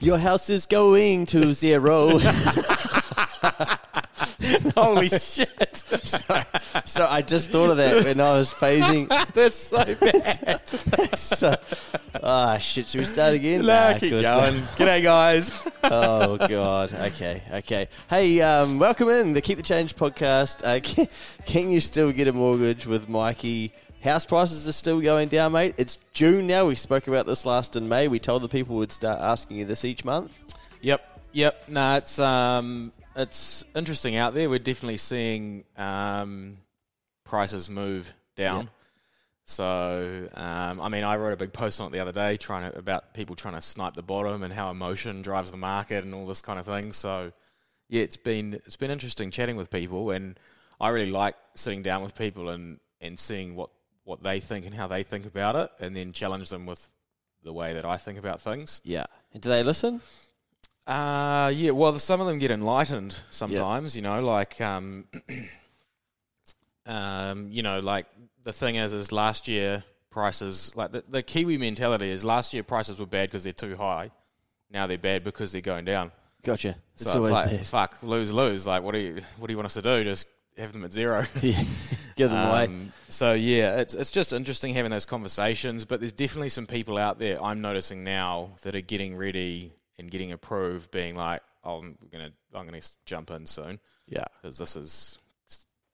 Your house is going to zero. Holy shit! so, so I just thought of that when I was phasing. That's so bad. so, ah, shit. Should we start again? Nah, Nah, keep going. G'day, guys. oh god. Okay. Okay. Hey, um, welcome in the Keep the Change podcast. Uh, can, can you still get a mortgage with Mikey? House prices are still going down, mate. It's June now. We spoke about this last in May. We told the people we'd start asking you this each month. Yep, yep. No, it's um, it's interesting out there. We're definitely seeing um, prices move down. Yeah. So, um, I mean, I wrote a big post on it the other day, trying to about people trying to snipe the bottom and how emotion drives the market and all this kind of thing. So, yeah, it's been it's been interesting chatting with people, and I really like sitting down with people and and seeing what what they think and how they think about it, and then challenge them with the way that I think about things. Yeah. And do they listen? Uh, yeah, well, some of them get enlightened sometimes, you know, like, um, um, you know, like the thing is, is last year prices, like the, the Kiwi mentality is last year prices were bad because they're too high. Now they're bad because they're going down. Gotcha. So it's it's, like, bad. fuck, lose, lose. Like, what do you, what do you want us to do? Just have them at zero. Yeah. Give them away. Um, so yeah, it's it's just interesting having those conversations. But there's definitely some people out there I'm noticing now that are getting ready and getting approved, being like, "Oh, I'm gonna I'm gonna jump in soon Yeah. because this is,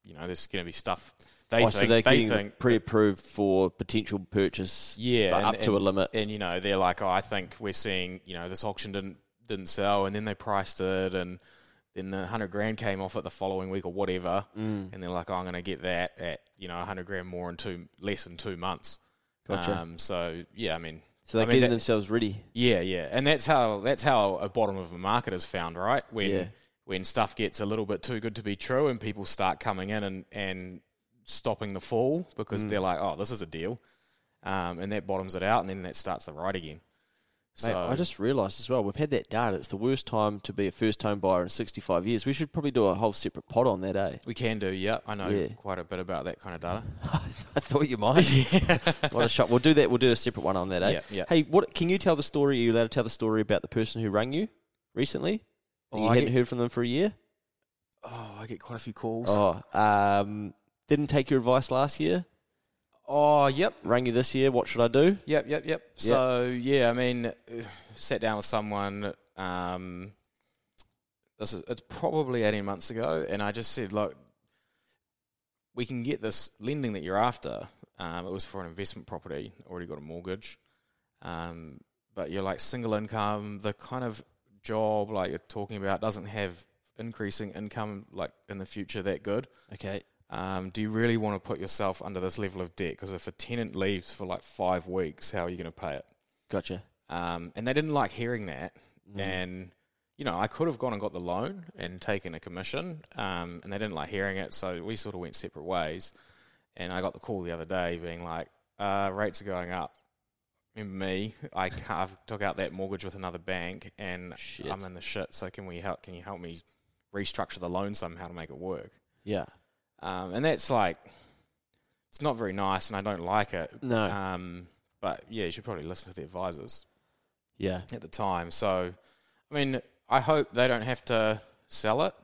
you know, there's gonna be stuff they Oh, so think they're they think pre-approved for potential purchase. yeah, but and- up to a limit. And you know, they're like, "Oh, I think we're seeing, you know, this auction didn't didn't sell, and then they priced it, and then the hundred grand came off it the following week or whatever, Mm. and they're like, oh, I'm going to get that at you know hundred grand more in two less than two months. Gotcha. Um, so yeah, I mean, So they're I mean, getting that- themselves ready. yeah, yeah, and that's how that's how a bottom of a market is found, right? When Yeah. when stuff gets a little bit too good to be true, and people start coming in and and stopping the fall because Mm. they're like, oh, this is a deal, um, and that bottoms it out, and then that starts the ride again. So Mate, I just realised as well, we've had that data. It's the worst time to be a first home buyer in 65 years. We should probably do a whole separate pod on that, eh? we can do, yeah. I know Yeah. quite a bit about that kind of data. I thought you might. what a shot. We'll do that. We'll do a separate one on that, eh? Yeah, yeah. Hey, what can you tell the story? Are you allowed to tell the story about the person who rang you recently? That Oh, you I hadn't get- heard from them for a year? Oh, I get quite a few calls. Oh, um, didn't take your advice last year. Oh yep. Rang you this year. What should I do? Yep, yep, yep. So yeah, I mean, uh, sat down with someone. Um, this is it's probably eighteen months ago, and I just said, look, we can get this lending that you're after. Um, it was for an investment property, already got a mortgage, um, but you're like single income. The kind of job like you're talking about doesn't have increasing income like in the future that good. Okay. Um, do you really want to put yourself under this level of debt? Because if a tenant leaves for like five weeks, how are you going to pay it? Gotcha. Um, and they didn't like hearing that. Mm. And, you know, I could have gone and got the loan and taken a commission, um, and they didn't like hearing it. So we sort of went separate ways. And I got the call the other day being like, uh, rates are going up. Remember me? I took out that mortgage with another bank, and Shit. I'm in the shit. So can we help? Can you help me restructure the loan somehow to make it work? Yeah. Um, and that's like, it's not very nice, and I don't like it. No. Um, but yeah, you should probably listen to the advisors yeah. at the time. So, I mean, I hope they don't have to sell it.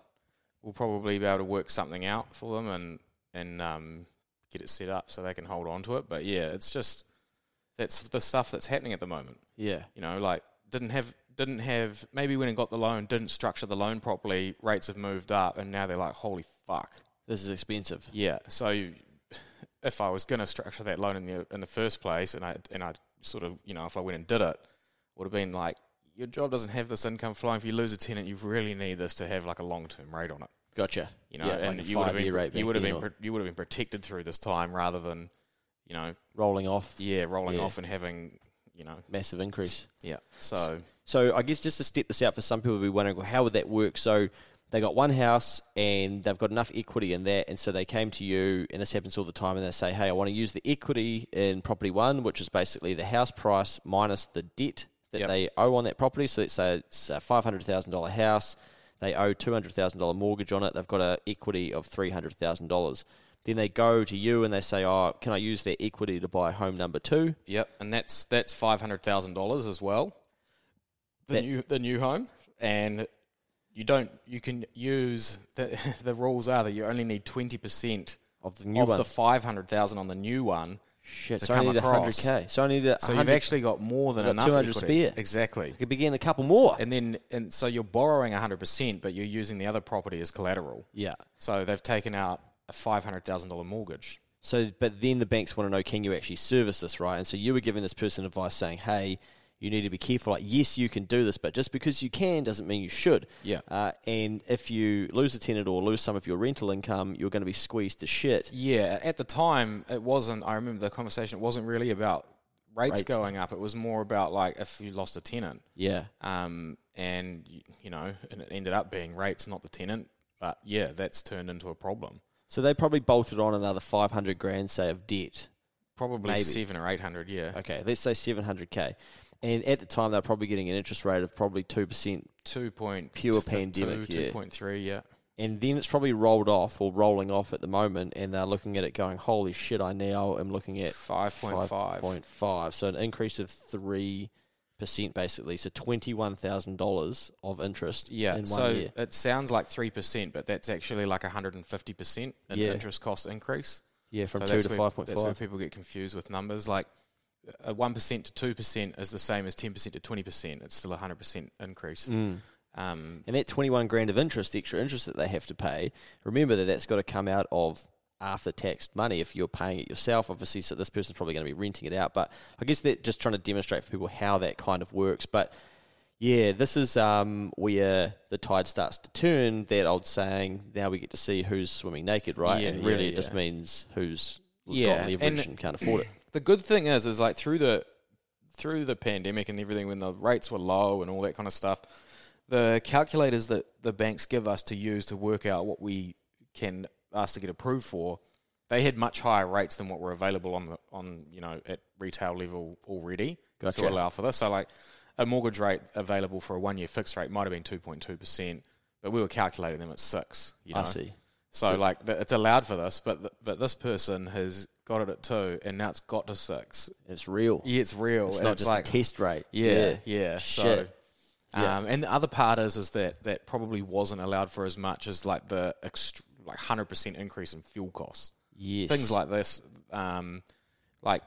We'll probably be able to work something out for them and and um, get it set up so they can hold on to it. But yeah, it's just that's the stuff that's happening at the moment. Yeah. You know, like didn't have didn't have maybe when it got the loan didn't structure the loan properly. Rates have moved up, and now they're like, holy fuck. This is expensive. Yeah. So if I was going to structure that loan in the in the first place, and I and I sort of you know if I went and did it, would have been like your job doesn't have this income flowing. If you lose a tenant, you really need this to have like a long term rate on it. Gotcha. You know, Yeah, and like you would have been rate you would have been or- you would have been protected through this time rather than you know Rolling off. yeah rolling Yeah. off and having you know Massive increase. yeah. So So I guess just to step this out for some people, be wondering, well, how would that work? So they got one house and they've got enough equity in that, and so they came to you, and this happens all the time, and they say, hey, I want to use the equity in property one, which is basically the house price minus the debt that Yep. they owe on that property. So let's say it's a five hundred thousand dollar house, they owe two hundred thousand dollar mortgage on it, they've got an equity of three hundred thousand dollars. Then they go to you and they say, "Oh, can I use their equity to buy home number two? Yep, and that's that's five hundred thousand dollars as well. the That- new the new home, and you don't. You can use the the rules are that you only need twenty percent of the new of one. the five hundred thousand on the new one. Shit, to so I come need across. 100k. So I need a So you've actually got more than got enough 200 equity. spare. Exactly. You could begin a couple more. And then and so you're borrowing hundred percent, but you're using the other property as collateral. yeah. So they've taken out a five hundred thousand dollar mortgage. So, but then the banks want to know, can you actually service this, right? And so you were giving this person advice saying, hey, you need to be careful. Like, yes, you can do this, but just because you can doesn't mean you should. Yeah. Uh, and if you lose a tenant or lose some of your rental income, you're going to be squeezed to shit. Yeah, at the time it wasn't. I remember the conversation. It wasn't really about rates, Rates. going up. It was more about like if you lost a tenant, Yeah. um, and you know, and it ended up being rates, not the tenant. But yeah, that's turned into a problem. So they probably bolted on another 500 grand, say, of debt. Probably Maybe. seven or eight hundred. Yeah, Okay, let's say 700k. And at the time, they're probably getting an interest rate of probably 2%. two point Pure two, pandemic, yeah. two point three. Yeah, And then it's probably rolled off or rolling off at the moment, and they're looking at it going, holy shit, I now am looking at five point five. 5.5. So an increase of 3% basically. So $21,000 of interest Yeah, in one so year. it sounds like three percent, but that's actually like hundred and fifty percent in Yeah. interest cost increase. Yeah, from so 2 that's to where, That's where people get confused with numbers. Like one percent to two percent is the same as ten percent to twenty percent. It's still a hundred percent increase. Mm. Um, And that 21 grand of interest, extra interest that they have to pay, remember that that's got to come out of after tax money if you're paying it yourself. Obviously, so this person's probably going to be renting it out. But I guess they're just trying to demonstrate for people how that kind of works. But yeah, this is um, where the tide starts to turn. That old saying, now we get to see who's swimming naked, right? Yeah, and really, yeah, it just means who's Yeah, got leverage and, and- can't afford it. The good thing is, is like through the through the pandemic and everything, when the rates were low and all that kind of stuff, the calculators that the banks give us to use to work out what we can ask to get approved for, they had much higher rates than what were available on the on you know at retail level already Gotcha. to allow for this. So like a mortgage rate available for a one year fixed rate might have been two point two percent, but we were calculating them at six. You know? I see. So, So- like th- it's allowed for this, but th- but this person has got it at two, and now it's got to six. It's real. Yeah, it's real. It's and not it's just like a test rate. yeah, yeah. So, Shit. Yeah. um, and the other part is is that that probably wasn't allowed for as much as like the ext- like hundred percent increase in fuel costs. Yes. Things like this, um, like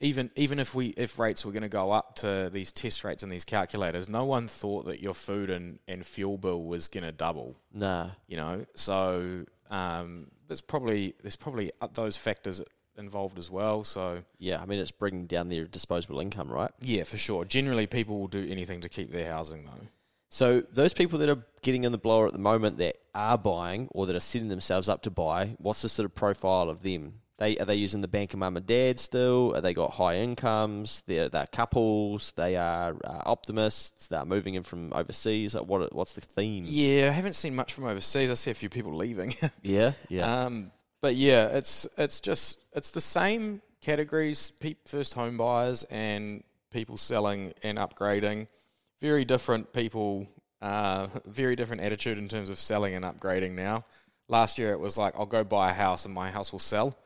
even even if we if rates were going to go up to these test rates and these calculators, no one thought that your food and, and fuel bill was going to double Nah. you know. So um, there's probably there's probably uh, those factors involved as well. So Yeah, I mean, it's bringing down their disposable income, right? yeah, for sure. Generally, people will do anything to keep their housing though. So those people that are getting in the blower at the moment that are buying or that are setting themselves up to buy, what's the sort of profile of them? They are they using the bank of mum and dad still? Are they got high incomes? They're they're couples. They are uh, optimists. They're moving in from overseas. Like what what's the theme? Yeah, I haven't seen much from overseas. I see a few people leaving. yeah, yeah. Um, but yeah, it's it's just it's the same categories: pe- first home buyers and people selling and upgrading. Very different people. Uh, very different attitude in terms of selling and upgrading now. Last year it was like I'll go buy a house and my house will sell.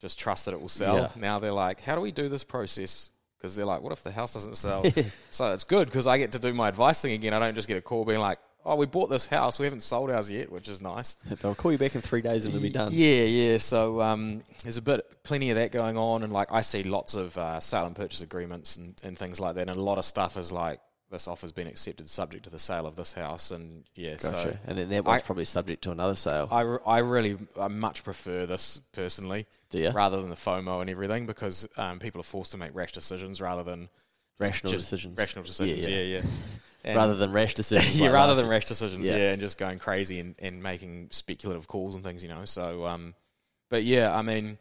Just trust that it will sell. Yeah. Now they're like, how do we do this process? Because they're like, what if the house doesn't sell? so it's good because I get to do my advice thing again. I don't just get a call being like, oh, we bought this house, we haven't sold ours yet, which is nice. They'll call you back in three days and it'll be done. Yeah, yeah. So um, there's a bit, plenty of that going on, and like I see lots of uh, sale and purchase agreements and, and things like that, and a lot of stuff is like this offer's been accepted subject to the sale of this house, and yeah. Gotcha. So and then that one's I- probably subject to another sale. I, re- I really I much prefer this personally Do you? rather than the FOMO and everything because um, people are forced to make rash decisions rather than Rational just decisions. Rational decisions, yeah. yeah, yeah. And- rather than rash decisions. yeah, like rather than year. rash decisions, Yeah. yeah. and just going crazy and, and making speculative calls and things, you know. So, um, but yeah, I mean,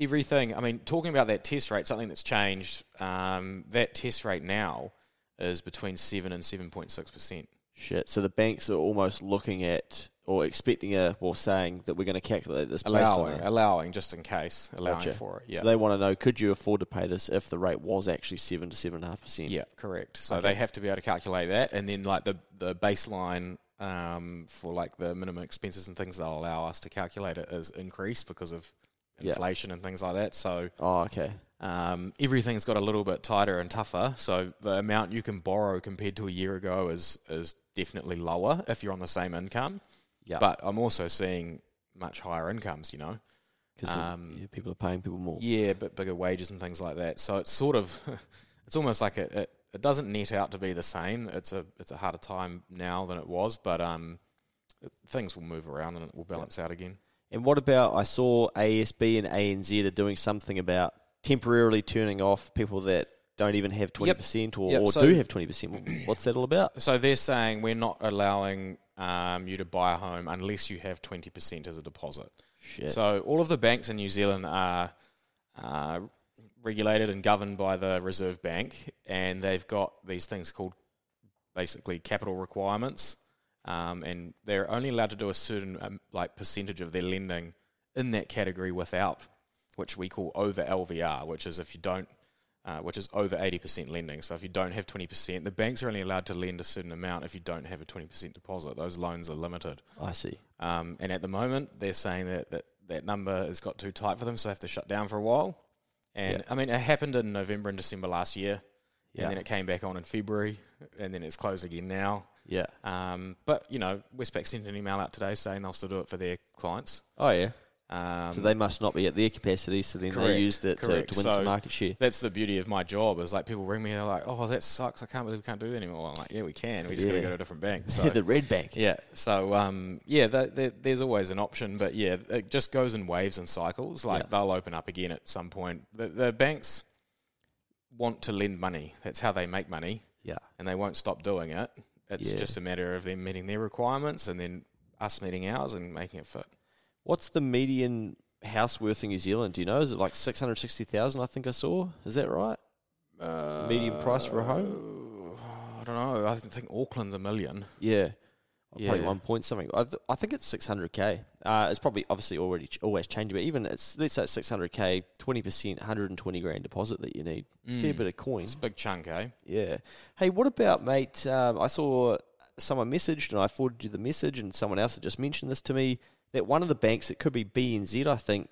everything. I mean, talking about that test rate, something that's changed. Um, that test rate now is between seven and seven point six percent. Shit. So the banks are almost looking at or expecting a or saying that we're going to calculate this Allowing, allowing, just in case, allowing Gotcha. for it. Yeah, So they want to know could you afford to pay this if the rate was actually seven to seven and a half percent? yeah, correct. So Okay. they have to be able to calculate that, and then like the the baseline. Um, for like the minimum expenses and things they'll allow us to calculate it is increased because of Yeah. inflation and things like that. So Oh, okay. Um, everything's got a little bit tighter and tougher, so the amount you can borrow compared to a year ago is is definitely lower if you're on the same income. Yeah. But I'm also seeing much higher incomes, you know. Because um, yeah, people are paying people more. Yeah, but bigger wages and things like that. So it's sort of, it's almost like it, it, it doesn't net out to be the same. It's a it's a harder time now than it was, but um, it, things will move around and it will balance out again. And what about I saw ASB and ANZ are doing something about temporarily turning off people that don't even have twenty percent or, Yep, or so- do have twenty percent. What's that all about? So they're saying we're not allowing um, you to buy a home unless you have twenty percent as a deposit. Shit. So all of the banks in New Zealand are uh, regulated and governed by the Reserve Bank, and they've got these things called basically capital requirements, um, and they're only allowed to do a certain um, like percentage of their lending in that category without, which we call over LVR, which is if you don't. Uh, which is over 80% lending. So if you don't have 20%, the banks are only allowed to lend a certain amount if you don't have a 20% deposit. Those loans are limited. I see. Um, and at the moment, they're saying that, that that number has got too tight for them, so they have to shut down for a while. And. I mean, it happened in November and December last year, Yeah. and then it came back on in February, and then it's closed again now. Yeah. Um, but you know, Westpac sent an email out today saying they'll still do it for their clients. Oh yeah. Um, So they must not be at their capacity. So then they used it to, to win So- some market share. that's the beauty of my job is like people ring me, and they're like, "Oh, that sucks! I can't believe we can't do that anymore." I'm like, "Yeah, we can. We just got to go to a different bank." So the red bank. Yeah. So um, yeah, th th there's always an option, but yeah, it just goes in waves and cycles. Like Yeah. they'll open up again at some point. The, the banks want to lend money. That's how they make money, Yeah. and they won't stop doing it. It's Yeah. just a matter of them meeting their requirements and then us meeting ours and making it fit. What's the median house worth in New Zealand? Do you know? Is it like six hundred sixty thousand? I think I saw. Is that right? Median price for a home? Uh, I don't know. I think Auckland's a million. Yeah. Probably one point something. I, th- I think it's six hundred k. Uh, it's probably obviously already ch- always changing, but even it's let's say six hundred k, twenty percent, hundred and twenty grand deposit that you need. Fair Mm. bit of coin. It's a big chunk, eh? Yeah. Hey, what about mate? Um, I saw someone messaged, and I forwarded you the message, and someone else had just mentioned this to me that one of the banks, it could be BNZ, I think,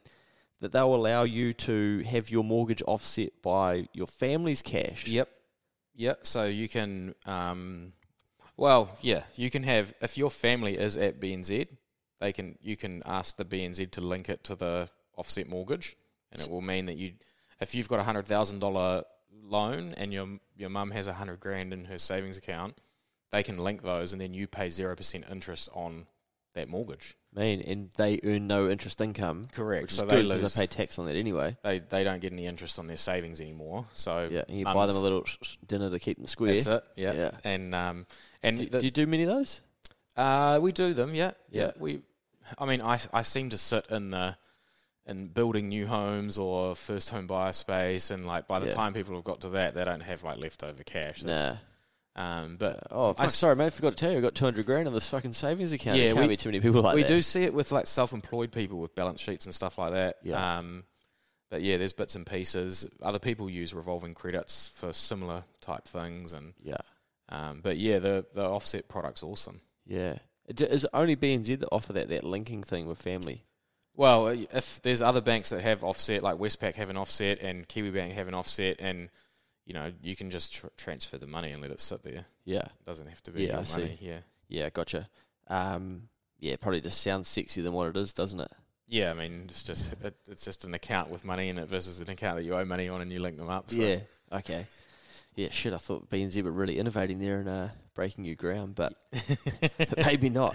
that they'll allow you to have your mortgage offset by your family's cash. Yep. Yep. So you can, um, well, yeah, you can have if your family is at BNZ, they can you can ask the BNZ to link it to the offset mortgage, and it will mean that you, if you've got a hundred thousand dollar loan and your your mum has a hundred grand in her savings account, they can link those, and then you pay zero percent interest on that mortgage. Man, and they earn no interest income. Correct. So they lose. they pay tax on that anyway. they they don't get any interest on their savings anymore. So Yeah, you buy them a little dinner to keep them square. That's it. Yeah. Yeah. And um and Do, the- do you do many of those? Uh, we do them, yeah, yeah. Yeah. We, I mean, I, I seem to sit in the in building new homes or first home buyer space, and like by the Yeah. time people have got to that, they don't have like leftover cash. Nah. Um, but Oh, I fuck, s- sorry, mate. I forgot to tell you, I got 200 grand in this fucking savings account. Yeah, can't we- be too many people like we that. do see it with like self-employed people with balance sheets and stuff like that. Yeah. Um, but yeah, there's bits and pieces. Other people use revolving credits for similar type things, and Yeah, um, but yeah, the the offset product's awesome. yeah. Is it only BNZ that offer that, that linking thing with family? Well, if there's other banks that have offset, like Westpac have an offset and KiwiBank have an offset, and you know you can just tr- transfer the money and let it sit there. Yeah, It doesn't have to be Yeah, your I see. money. Yeah, yeah, gotcha. Um, yeah, probably just sounds sexier than what it is, doesn't it? yeah. I mean, it's just it, it's just an account with money in it versus an account that you owe money on and you link them up. So. Yeah. Okay. Yeah, shit. I thought BNZ were really innovating there and uh, breaking new ground, but, but maybe not.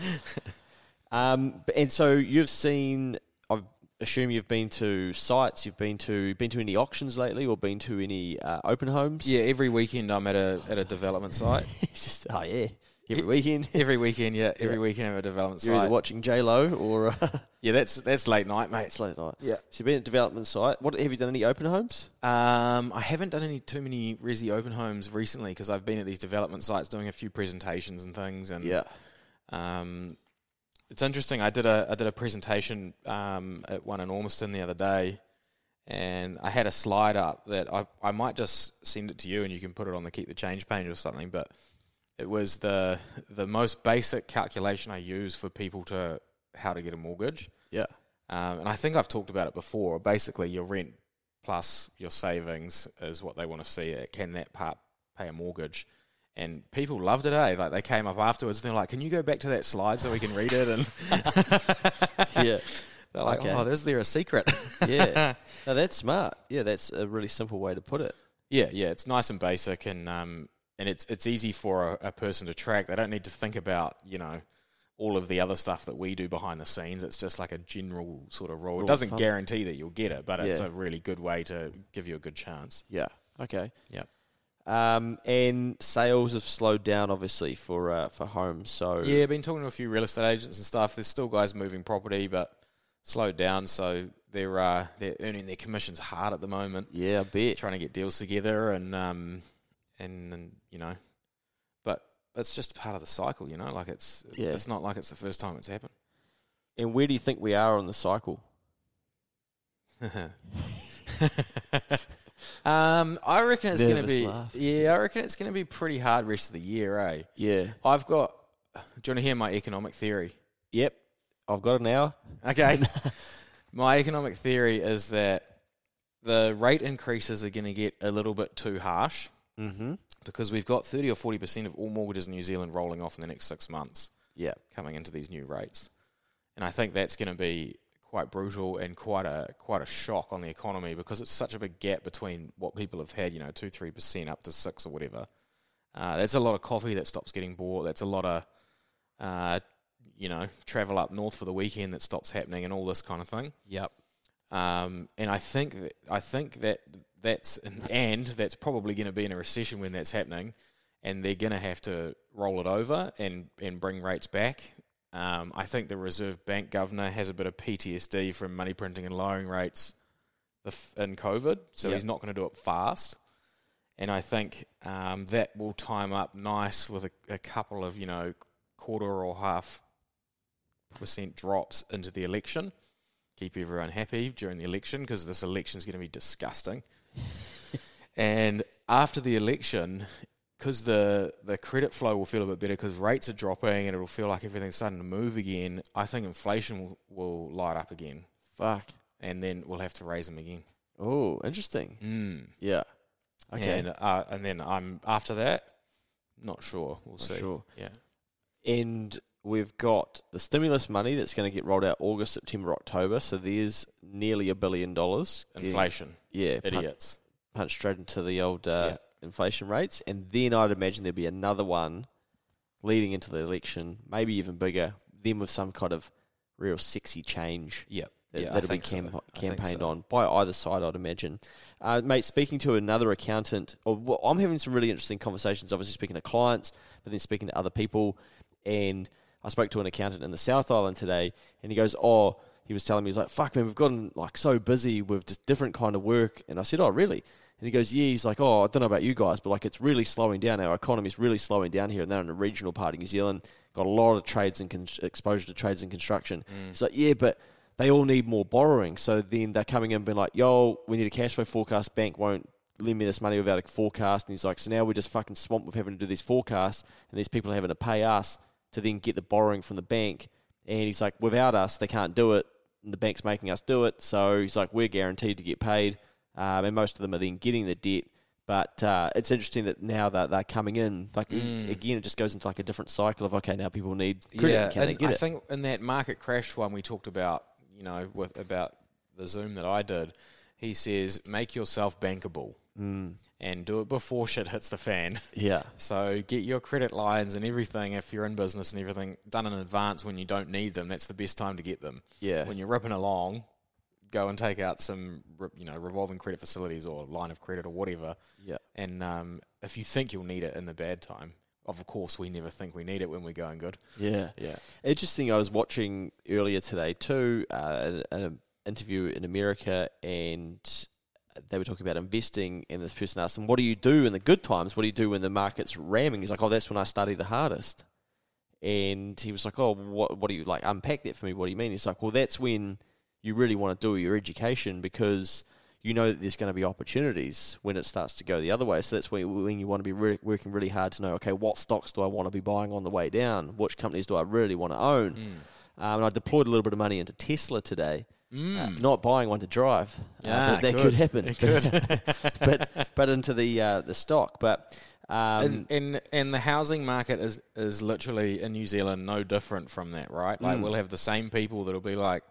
Um, but- and so you've seen. I assume you've been to sites. You've been to been to any auctions lately, or been to any uh, open homes? yeah. Every weekend I'm at a at a development site. Just oh yeah, every weekend. every weekend, yeah. Every Yeah. weekend I'm at a development You're either site. watching J Lo or uh, Yeah, that's that's late night, mate. it's late night. Yeah. So you've been at a development site. What have you done? Any open homes? Um, I haven't done any too many Resi open homes recently because I've been at these development sites doing a few presentations and things. And Yeah. Um, it's interesting. I did a I did a presentation um, at one in Ormiston the other day, and I had a slide up that I I might just send it to you and you can put it on the keep the change page or something. But it was the the most basic calculation I use for people to how to get a mortgage. Yeah. Um, and I think I've talked about it before. Basically, your rent plus your savings is what they want to see. Can that part pay a mortgage? And people loved it, eh? Like they came up afterwards. And they're like, "Can you go back to that slide so we can read it?" And yeah, they're like, Okay. "Oh, is there a secret?" yeah. No, that's smart. Yeah, that's a really simple way to put it. Yeah, yeah, it's nice and basic, and um, and it's it's easy for a, a person to track. They don't need to think about you know all of the other stuff that we do behind the scenes. It's just like a general sort of rule. Rule It doesn't guarantee that you'll get it, but it's a really good way to give you a good chance. Yeah. Okay. Yep. Um, and sales have slowed down, obviously, for uh, for homes. So Yeah, been talking to a few real estate agents and stuff. There's still guys moving property, but slowed down. So they're uh, they're earning their commissions hard at the moment. yeah, I bet. trying to get deals together and um and, and you know but it's just part of the cycle you know like it's Yeah. it's not like it's the first time it's happened And where do you think we are on the cycle? um i reckon it's going to be laugh. yeah i reckon it's going to be pretty hard rest of the year eh Yeah. i've got do you want to hear my economic theory Yep. I've got an hour. okay my economic theory is that the rate increases are going to get a little bit too harsh Mm-hmm. because we've got 30 or 40% of all mortgages in New Zealand rolling off in the next six months. Yeah. coming into these new rates. And I think that's going to be quite brutal and quite a quite a shock on the economy because it's such a big gap between what people have had, you know, two three percent up to six or whatever. Uh, that's a lot of coffee that stops getting bought. That's a lot of, uh, you know, travel up north for the weekend that stops happening and all this kind of thing. Yep. Um, and I think that, I think that that's and that's probably going to be in a recession when that's happening, and they're going to have to roll it over and and bring rates back. Um, I think the Reserve Bank governor has a bit of PTSD from money printing and lowering rates in COVID, so Yep. he's not going to do it fast. And I think um, that will time up nice with a, a couple of you know quarter or half percent drops into the election keep everyone happy during the election because this election is going to be disgusting. and after the election, because the the credit flow will feel a bit better because rates are dropping and it'll feel like everything's starting to move again. I think inflation will, will light up again, Fuck. and then we'll have to raise them again. Oh, interesting. Mm. Yeah. Okay. And uh, and then I'm after that. Not sure. We'll Not see. sure. Yeah. And we've got the stimulus money that's going to get rolled out August, September, October. So there's nearly a billion dollars. getting- Inflation. Yeah. Punch, Idiots. punched straight into the old uh, Yeah. Inflation rates. And then I'd imagine there'd be another one leading into the election, maybe even bigger, then with some kind of real sexy change Yep. that, Yeah, that'll be so. camp- I think campaigned so. on by either side, I'd imagine. Uh, mate, speaking to another accountant, or, well, I'm having some really interesting conversations, obviously speaking to clients, but then speaking to other people. And I spoke to an accountant in the South Island today, and he goes, Oh, he was telling me, he's like, Fuck, man, we've gotten like so busy with just different kind of work. And I said, Oh, really? And he goes, Yeah, he's like, Oh, I don't know about you guys, but like it's really slowing down. Our economy's really slowing down here, and they're in the regional part of New Zealand. Got a lot of trades and con- exposure to trades and construction. Mm. It's like, yeah, but they all need more borrowing. So then they're coming in and being like, yo, we need a cash flow forecast. Bank won't lend me this money without a forecast. And he's like, so now we're just fucking swamped with having to do these forecasts, and these people are having to pay us to then get the borrowing from the bank. And he's like, without us, they can't do it. And the bank's making us do it. So he's like, we're guaranteed to get paid. Um, and most of them are then getting the debt. But uh, it's interesting that now that they're coming in, like Mm. again, it just goes into like a different cycle of okay, now people need credit. Yeah, Can they and get I it? think in that market crash one we talked about, you know, with about the Zoom that I did, he says make yourself bankable Mm, and do it before shit hits the fan. yeah, So get your credit lines and everything if you're in business and everything done in advance when you don't need them. That's the best time to get them. yeah, When you're ripping along, go and take out some, you know, revolving credit facilities or line of credit or whatever. yeah. And um, if you think you'll need it in the bad time, of course we never think we need it when we're going good. Yeah. Yeah. Interesting. I was watching earlier today too uh, an, an interview in America, and they were talking about investing. And this person asked them, "What do you do in the good times? What do you do when the market's ramming?" He's like, "Oh, that's when I study the hardest." And he was like, "Oh, what? What do you like? Unpack that for me. What do you mean?" He's like, "Well, that's when you really want to do your education because." You know that there's going to be opportunities when it starts to go the other way. So that's when, when you want to be re- working really hard to know, okay, what stocks do I want to be buying on the way down? Which companies do I really want to own? Mm. Um, and I deployed a little bit of money into Tesla today. uh, not buying one to drive. Uh, Yeah, but that could. could happen. It could. but but into the uh, the stock. But um, and, and and the housing market is is literally in New Zealand no different from that, right? Mm. Like we'll have the same people that'll be like,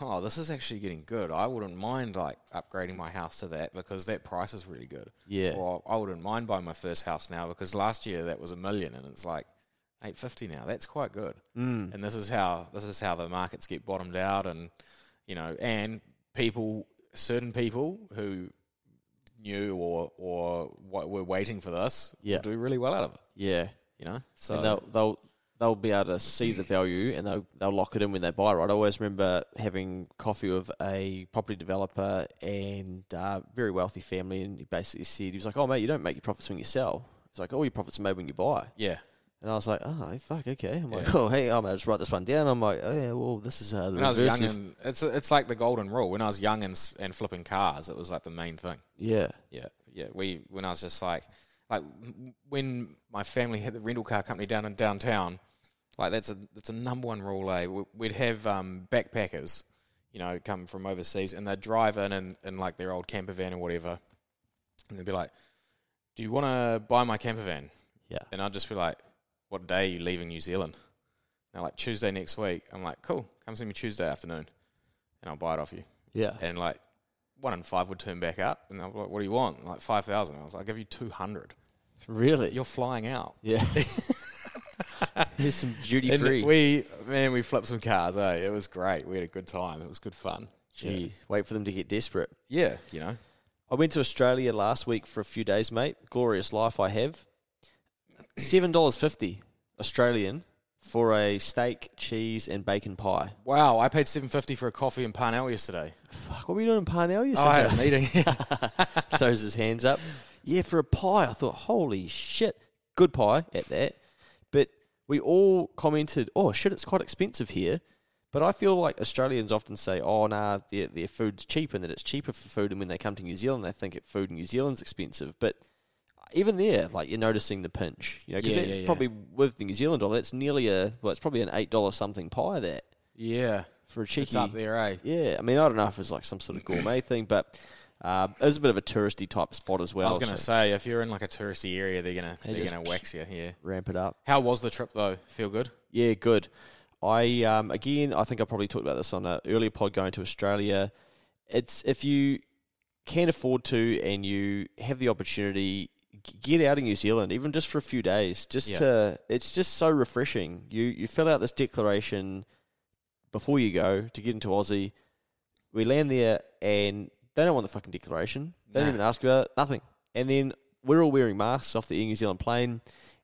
"Oh, this is actually getting good. I wouldn't mind like upgrading my house to that because that price is really good." Yeah. Or I wouldn't mind buying my first house now because last year that was a million and it's like eight fifty now. That's quite good. Mm. And this is how this is how the markets get bottomed out, and you know, and people, certain people who knew or or what were waiting for this Yeah. will do really well out of it. yeah, You know, so and they'll they'll they'll be able to see the value and they'll they'll lock it in when they buy. Right, I always remember having coffee with a property developer and uh, very wealthy family, and he basically said he was like, "Oh mate, you don't make your profits when you sell." He's like, "All your profits are made when you buy." yeah. And I was like, "Oh fuck, okay." I'm like, "Oh hey, I'm gonna just write this one down." I'm like, "Oh yeah, well this is uh, the When I was young, and it's it's like the golden rule. When I was young and and flipping cars, it was like the main thing. yeah, Yeah, yeah. We when I was just like like when my family had the rental car company down in downtown, like that's a that's a number one rule. Eh? We- We'd have um, backpackers, you know, come from overseas, and they'd drive in in, in like their old camper van or whatever, and they'd be like, "Do you want to buy my camper van?" yeah, And I'd just be like, "What day are you leaving New Zealand?" They're like, "Tuesday next week." I'm like, "Cool, come see me Tuesday afternoon, and I'll buy it off you." yeah, and like one in five would turn back up, and I'm like, "What do you want?" Like five thousand. I was like, "I'll give you two hundred. really, You're flying out." yeah. Here's some duty And free. we man, we flipped some cars. Eh? It was great. We had a good time. It was good fun. Gee, wait for them to get desperate. Yeah, you know. I went to Australia last week for a few days, mate. Glorious life I have. Seven dollars fifty Australian for a steak, cheese, and bacon pie. Wow, I paid seven fifty for a coffee in Parnell yesterday. Fuck, what were you doing in Parnell Oh, I had a yesterday? meeting. Throws his hands up. Yeah, for a pie. I thought, holy shit, good pie at that. We all commented, oh shit, it's quite expensive here. But I feel like Australians often say, oh, nah, their, their food's cheap and that it's cheaper for food. And when they come to New Zealand, they think it, food in New Zealand's expensive. But even there, like you're noticing the pinch, you know, because Yeah, that's yeah, yeah. probably with the New Zealand dollar, it's nearly a, well, it's probably an $8 something pie that yeah, for a cheeky. it's up there, eh? Yeah, I mean, I don't know if it's like some sort of gourmet thing, but um, it was a bit of a touristy type spot as well. I was going to so say, if you're in like a touristy area, they're gonna They they are gonna wax you. Yeah. ramp it up. How was the trip though? Feel good? Yeah, good. I um, again, I think I probably talked about this on an earlier pod going to Australia. It's if you can afford to and you have the opportunity, get out of New Zealand, even just for a few days. Just Yeah. to, it's just so refreshing. You you fill out this declaration before you go to get into Aussie. We land there and they don't want the fucking declaration. They don't even ask about it. Nothing. And then we're all wearing masks off the Air New Zealand plane,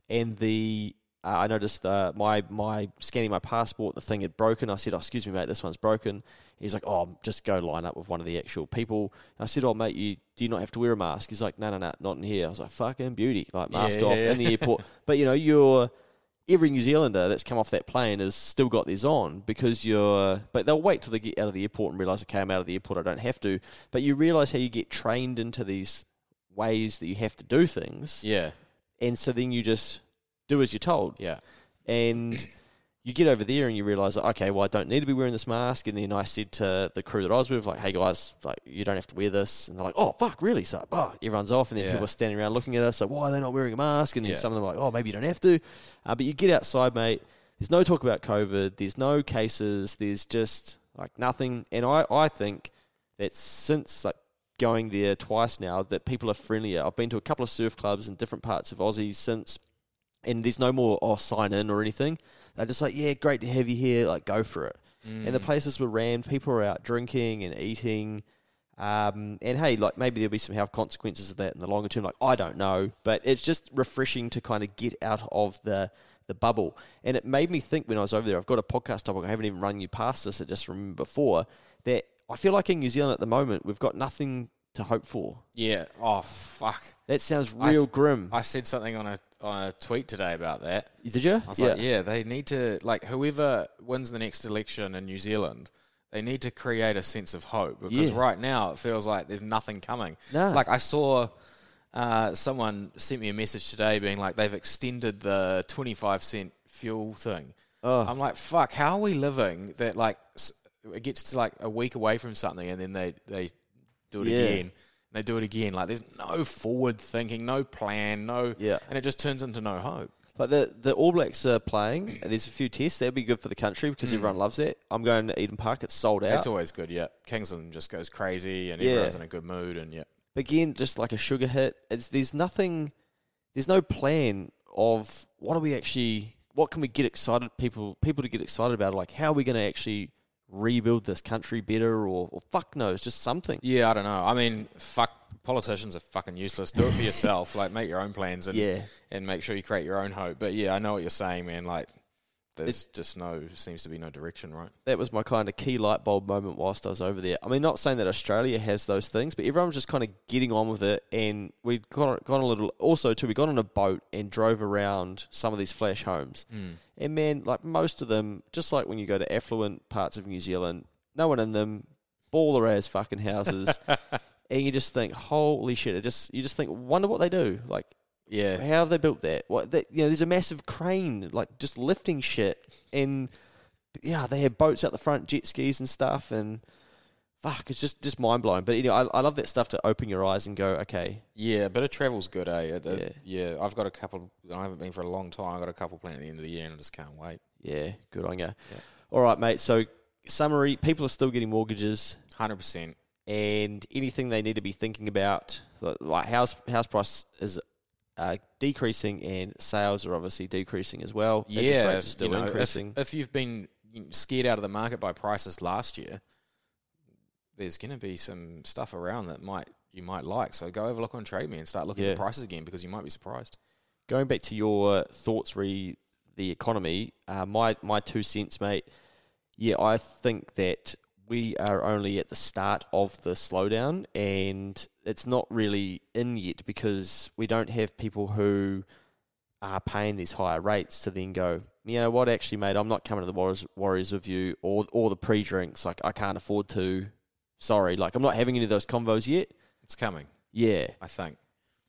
and the uh, I noticed uh, my my scanning my passport, the thing had broken. I said, "Oh, excuse me, mate, this one's broken." He's like, "Oh, just go line up with one of the actual people." And I said, "Oh, mate, you do you not have to wear a mask?" He's like, "No, no, no, not in here." I was like, "Fucking beauty, like mask Yeah, off yeah, in the airport." but you know, you're every New Zealander that's come off that plane has still got theirs on because you're. But they'll wait till they get out of the airport and realize, okay, I'm out of the airport. I don't have to. But you realize how you get trained into these ways that you have to do things, Yeah, and so then you just do as you're told yeah, and you get over there and you realize, okay, well, I don't need to be wearing this mask. And then I said to the crew that I was with, like, hey guys, like, you don't have to wear this. And they're like, oh, fuck, really? So, oh, everyone's off. And then Yeah. people are standing around looking at us, like, why are they not wearing a mask? And then Yeah. some of them are like, oh, maybe you don't have to. Uh, but you get outside, mate. There's no talk about COVID. There's no cases. There's just like nothing. And I, I think that since like going there twice now, that people are friendlier. I've been to a couple of surf clubs in different parts of Aussie since and there's no more oh sign in or anything. They're just like, yeah, great to have you here. Like, go for it. And the places were rammed. People were out drinking and eating. Um, and hey, like maybe there'll be some health consequences of that in the longer term. Like I don't know, but it's just refreshing to kind of get out of the the bubble. And it made me think when I was over there. I've got a podcast topic. I haven't even run you past this. I just remember before that I feel like in New Zealand at the moment we've got nothing to hope for. yeah. Oh fuck! That sounds I- real grim. I said something on a on a tweet today about that. Did you? I was like, yeah, they need to like whoever wins the next election in New Zealand, they need to create a sense of hope because Yeah. right now it feels like there's nothing coming. No. Like I saw uh, someone sent me a message today being like they've extended the 25 cent fuel thing. Oh. I'm like, fuck, how are we living that like it gets to like a week away from something, and then they they do it Yeah. again. They do it again. Like there's no forward thinking, no plan, no, Yeah. and it just turns into no hope. But the the All Blacks are playing. and There's a few tests. That'd be good for the country because Mm. everyone loves it. I'm going to Eden Park. It's sold out. It's always good. Yeah, Kingsland just goes crazy, and Yeah. everyone's in a good mood, and yeah, again, just like a sugar hit. It's there's nothing, there's no plan of what are we actually, what can we get excited people people to get excited about? Like how are we going to actually rebuild this country better, or, or fuck knows, just something. yeah. I don't know. I mean, fuck. Politicians are fucking useless. Do it for yourself. like make your own plans and Yeah, and make sure you create your own hope. But yeah, I know what you're saying, man. Like there's just no seems to be no direction, right? that was my kind of key light bulb moment whilst I was over there. I mean, not saying that Australia has those things, but everyone was just kind of getting on with it, and we got got a little. Also, too, we got on a boat and drove around some of these flash homes. Mm. And man, like most of them, just like when you go to affluent parts of New Zealand, no one in them, baller as fucking houses, and you just think, holy shit! It just you just think, wonder what they do. Like, Yeah, how have they built that? What they, you know? There's a massive crane, like just lifting shit, and yeah, they have boats out the front, jet skis and stuff, and fuck, it's just just mind blowing. But you know, I, I love that stuff to open your eyes and go, okay, yeah. A bit of travel's good, eh? Uh, Yeah. yeah. I've got a couple. I haven't been for a long time. I've got a couple planned at the end of the year, and I just can't wait. yeah, good on you. All right, mate. So summary: people are still getting mortgages. Hundred percent. and anything they need to be thinking about, like- like house house price is uh, decreasing and sales are obviously decreasing as well. Interest Yeah, rates are still you know, if- increasing. If, you've been scared out of the market by prices last year, there's going to be some stuff around that might you might like. So go have a look on TradeMe and start looking Yeah. at prices again because you might be surprised. Going back to your thoughts re the economy, uh, my my two cents, mate. Yeah, I think that we are only at the start of the slowdown, and it's not really in yet because we don't have people who are paying these higher rates to then go, you know what, actually, mate, I'm not coming to the Warriors, Warriors review or or the pre drinks. Like I can't afford to. Sorry, like I'm not having any of those convos yet. It's coming, Yeah, I think.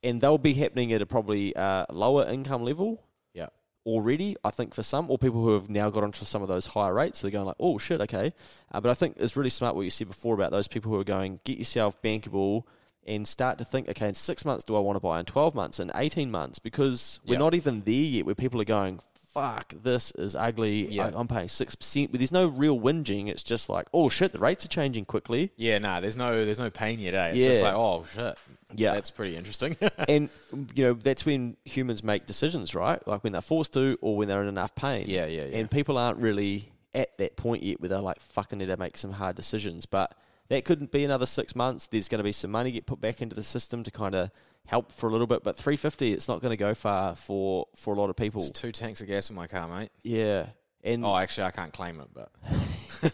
and they'll be happening at a probably uh, lower income level Yeah. already, I think, for some, or people who have now got onto some of those higher rates. They're going like, oh, shit, okay. Uh, but I think it's really smart what you said before about those people who are going, get yourself bankable and start to think, okay, in six months, do I want to buy? In 12 months? In 18 months? Because we're Yeah. not even there yet where people are going, fuck, this is ugly. Yeah. I, I'm paying 6%. But there's no real whinging. It's just like, oh, shit, the rates are changing quickly. Yeah, nah, there's no there's no pain yet, eh? It's just like, oh shit. Yeah. That's pretty interesting. and you know that's when humans make decisions, right? Like when they're forced to, or when they're in enough pain. Yeah, yeah, yeah. And people aren't really at that point yet where they're like, "Fucking need to make some hard decisions." But that couldn't be another six months. There's going to be some money get put back into the system to kind of help for a little bit. But 350, it's not going to go far for for a lot of people. It's two tanks of gas in my car, mate. Yeah, and Oh, actually, I can't claim it, but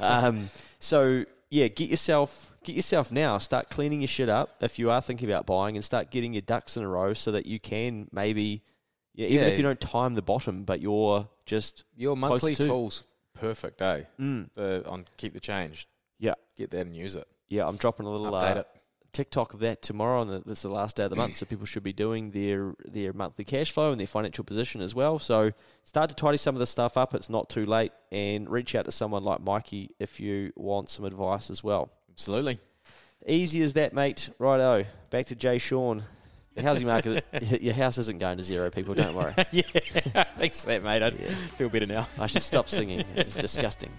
um, so yeah, get yourself get yourself now. Start cleaning your shit up if you are thinking about buying, and start getting your ducks in a row so that you can maybe, yeah, even Yeah. if you don't time the bottom, but you're just your monthly to. tools perfect, eh? mm, The, on keep the change. Get that and use it. yeah. I'm dropping a little Update uh, it. TikTok of that tomorrow, and that's the last day of the month, so people should be doing their their monthly cash flow and their financial position as well. So start to tidy some of the stuff up. It's not too late, and reach out to someone like Mikey if you want some advice as well. Absolutely. Easy as that, mate. Righto. Back to Jay Sean. The housing market, your house isn't going to zero, people. Don't worry. yeah. Thanks for that, mate. I Yeah. feel better now. I should stop singing. It's disgusting.